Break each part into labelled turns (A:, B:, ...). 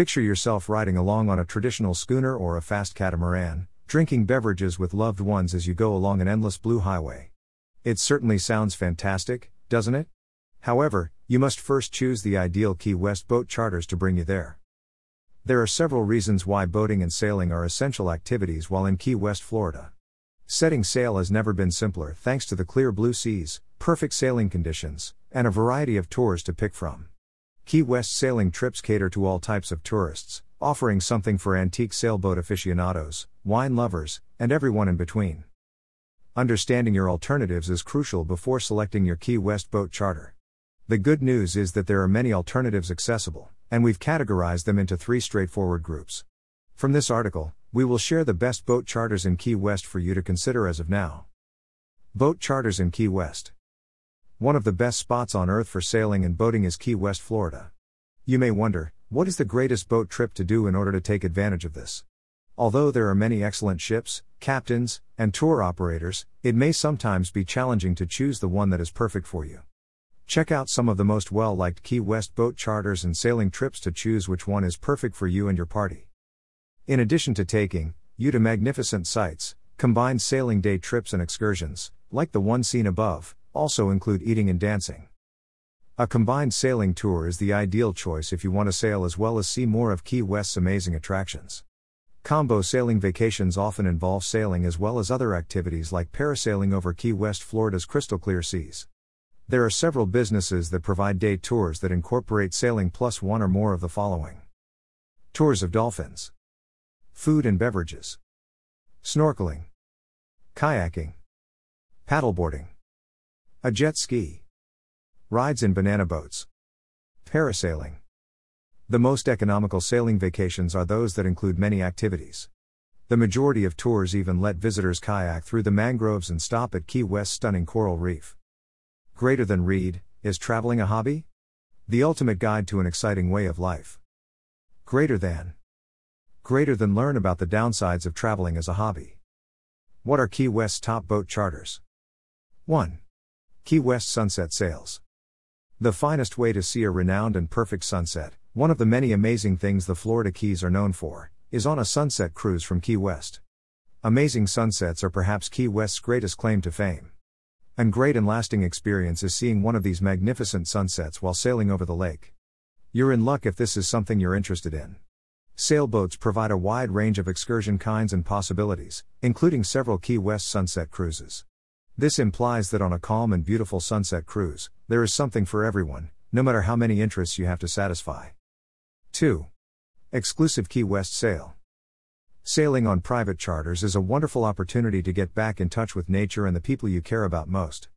A: Picture yourself riding along on a traditional schooner or a fast catamaran, drinking beverages with loved ones as you go along an endless blue highway. It certainly sounds fantastic, doesn't it? However, you must first choose the ideal Key West boat charters to bring you there. There are several reasons why boating and sailing are essential activities while in Key West, Florida. Setting sail has never been simpler thanks to the clear blue seas, perfect sailing conditions, and a variety of tours to pick from. Key West sailing trips cater to all types of tourists, offering something for antique sailboat aficionados, wine lovers, and everyone in between. Understanding your alternatives is crucial before selecting your Key West boat charter. The good news is that there are many alternatives accessible, and we've categorized them into three straightforward groups. From this article, we will share the best boat charters in Key West for you to consider as of now. Boat charters in Key West. One of the best spots on earth for sailing and boating is Key West, Florida. You may wonder, what is the greatest boat trip to do in order to take advantage of this? Although there are many excellent ships, captains, and tour operators, it may sometimes be challenging to choose the one that is perfect for you. Check out some of the most well liked Key West boat charters and sailing trips to choose which one is perfect for you and your party. In addition to taking you to magnificent sights, combined sailing day trips and excursions, like the one seen above, also include eating and dancing. A combined sailing tour is the ideal choice if you want to sail as well as see more of Key West's amazing attractions. Combo sailing vacations often involve sailing as well as other activities like parasailing over Key West, Florida's crystal clear seas. There are several businesses that provide day tours that incorporate sailing plus one or more of the following Tours of dolphins, Food and beverages, Snorkeling, Kayaking, Paddleboarding. A jet ski. Rides in banana boats. Parasailing. The most economical sailing vacations are those that include many activities. The majority of tours even let visitors kayak through the mangroves and stop at Key West's stunning coral reef. Greater than read, is traveling a hobby? The ultimate guide to an exciting way of life. Greater than. Greater than learn about the downsides of traveling as a hobby. What are Key West's top boat charters? 1. Key West Sunset Sails. The finest way to see a renowned and perfect sunset, one of the many amazing things the Florida Keys are known for, is on a sunset cruise from Key West. Amazing sunsets are perhaps Key West's greatest claim to fame. And great and lasting experience is seeing one of these magnificent sunsets while sailing over the lake. You're in luck if this is something you're interested in. Sailboats provide a wide range of excursion kinds and possibilities, including several Key West sunset cruises. This implies that on a calm and beautiful sunset cruise, there is something for everyone, no matter how many interests you have to satisfy. 2. Exclusive Key West Sail. Sailing on private charters is a wonderful opportunity to get back in touch with nature and the people you care about most.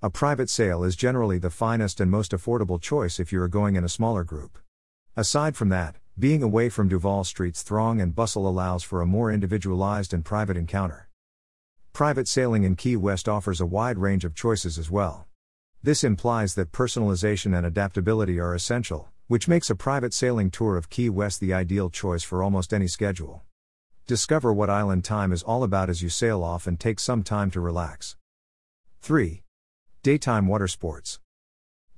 A: A private sail is generally the finest and most affordable choice if you are going in a smaller group. Aside from that, being away from Duval Street's throng and bustle allows for a more individualized and private encounter. Private sailing in Key West offers a wide range of choices as well. This implies that personalization and adaptability are essential, which makes a private sailing tour of Key West the ideal choice for almost any schedule. Discover what island time is all about as you sail off and take some time to relax. 3. Daytime water sports.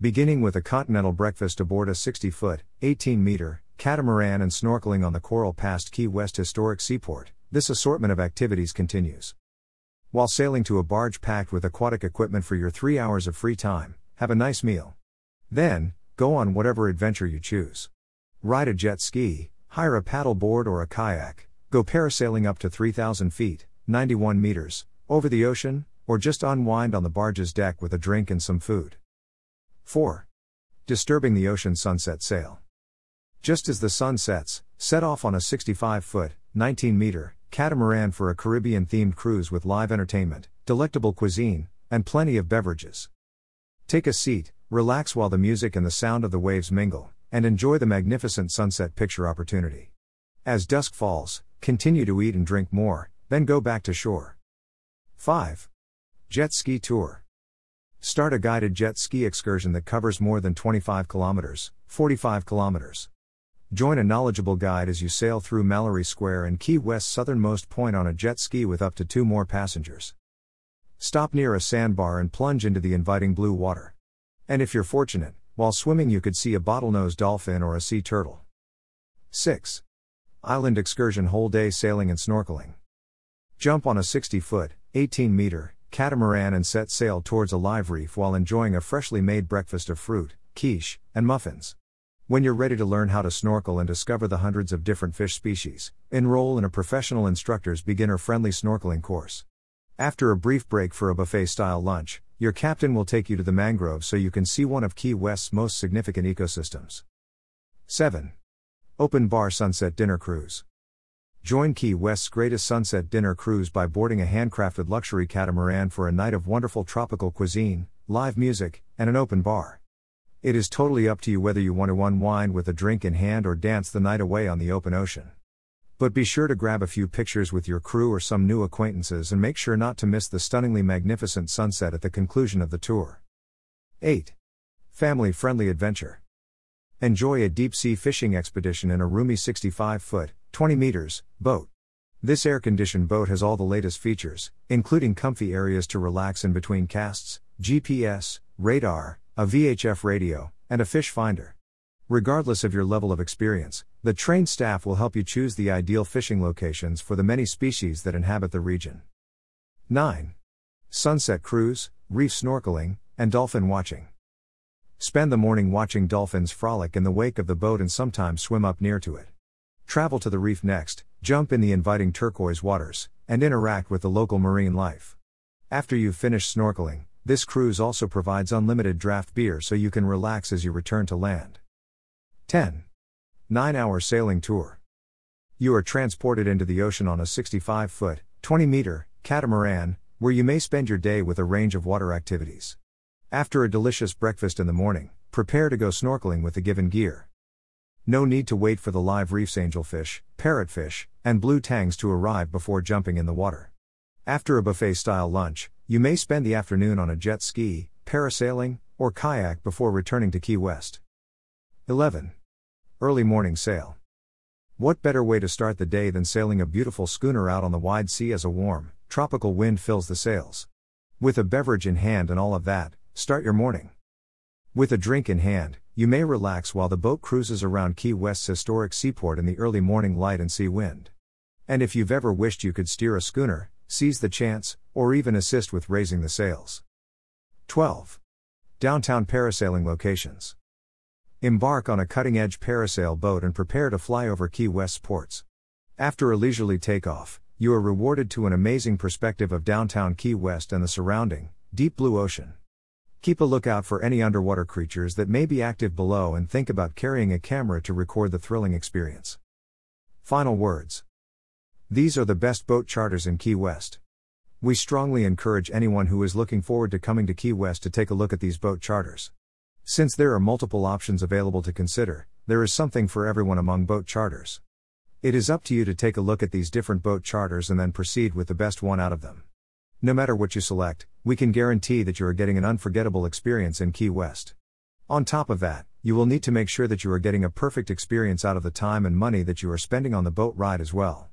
A: Beginning with a continental breakfast aboard a 60 foot, 18 meter, catamaran and snorkeling on the coral past Key West historic seaport, this assortment of activities continues. While sailing to a barge packed with aquatic equipment for your three hours of free time, have a nice meal. Then, go on whatever adventure you choose. Ride a jet ski, hire a paddleboard or a kayak, go parasailing up to 3,000 feet, 91 meters, over the ocean, or just unwind on the barge's deck with a drink and some food. 4. Disturbing the ocean sunset sail. Just as the sun sets, set off on a 65 foot, 19 meter, catamaran for a Caribbean themed cruise with live entertainment, delectable cuisine, and plenty of beverages. Take a seat, relax while the music and the sound of the waves mingle, and enjoy the magnificent sunset picture opportunity. As dusk falls, continue to eat and drink more, then go back to shore. 5. Jet Ski Tour. Start a guided jet ski excursion that covers more than 25 kilometers, 45 kilometers. Join a knowledgeable guide as you sail through Mallory Square and Key West's southernmost point on a jet ski with up to two more passengers. Stop near a sandbar and plunge into the inviting blue water. And if you're fortunate, while swimming you could see a bottlenose dolphin or a sea turtle. 6. Island excursion whole day sailing and snorkeling. Jump on a 60 foot, 18 meter, catamaran and set sail towards a live reef while enjoying a freshly made breakfast of fruit, quiche, and muffins. When you're ready to learn how to snorkel and discover the hundreds of different fish species, enroll in a professional instructor's beginner friendly snorkeling course. After a brief break for a buffet style lunch, your captain will take you to the mangroves so you can see one of Key West's most significant ecosystems. 7. Open Bar Sunset Dinner Cruise. Join Key West's greatest sunset dinner cruise by boarding a handcrafted luxury catamaran for a night of wonderful tropical cuisine, live music, and an open bar. It is totally up to you whether you want to unwind with a drink in hand or dance the night away on the open ocean. But be sure to grab a few pictures with your crew or some new acquaintances and make sure not to miss the stunningly magnificent sunset at the conclusion of the tour. 8. Family friendly adventure. Enjoy a deep sea fishing expedition in a roomy 65 foot, 20 meters, boat. This air conditioned boat has all the latest features, including comfy areas to relax in between casts, GPS, radar, a VHF radio, and a fish finder. Regardless of your level of experience, the trained staff will help you choose the ideal fishing locations for the many species that inhabit the region. 9. Sunset cruise, reef snorkeling, and dolphin watching. Spend the morning watching dolphins frolic in the wake of the boat and sometimes swim up near to it. Travel to the reef next, jump in the inviting turquoise waters, and interact with the local marine life. After you've finished snorkeling, this cruise also provides unlimited draft beer so you can relax as you return to land. 10. 9 hour sailing tour. You are transported into the ocean on a 65 foot, 20 meter, catamaran, where you may spend your day with a range of water activities. After a delicious breakfast in the morning, prepare to go snorkeling with the given gear. No need to wait for the live reef's angelfish, parrotfish, and blue tangs to arrive before jumping in the water. After a buffet style lunch, you may spend the afternoon on a jet ski, parasailing, or kayak before returning to Key West. 11. Early morning sail. What better way to start the day than sailing a beautiful schooner out on the wide sea as a warm, tropical wind fills the sails? With a beverage in hand and all of that, start your morning. With a drink in hand, you may relax while the boat cruises around Key West's historic seaport in the early morning light and sea wind. And if you've ever wished you could steer a schooner, seize the chance, or even assist with raising the sails. 12. Downtown parasailing locations. Embark on a cutting edge parasail boat and prepare to fly over Key West ports. After a leisurely takeoff, you are rewarded to an amazing perspective of downtown Key West and the surrounding, deep blue ocean. Keep a lookout for any underwater creatures that may be active below and think about carrying a camera to record the thrilling experience. Final words These are the best boat charters in Key West. We strongly encourage anyone who is looking forward to coming to Key West to take a look at these boat charters. Since there are multiple options available to consider, there is something for everyone among boat charters. It is up to you to take a look at these different boat charters and then proceed with the best one out of them. No matter what you select, we can guarantee that you are getting an unforgettable experience in Key West. On top of that, you will need to make sure that you are getting a perfect experience out of the time and money that you are spending on the boat ride as well.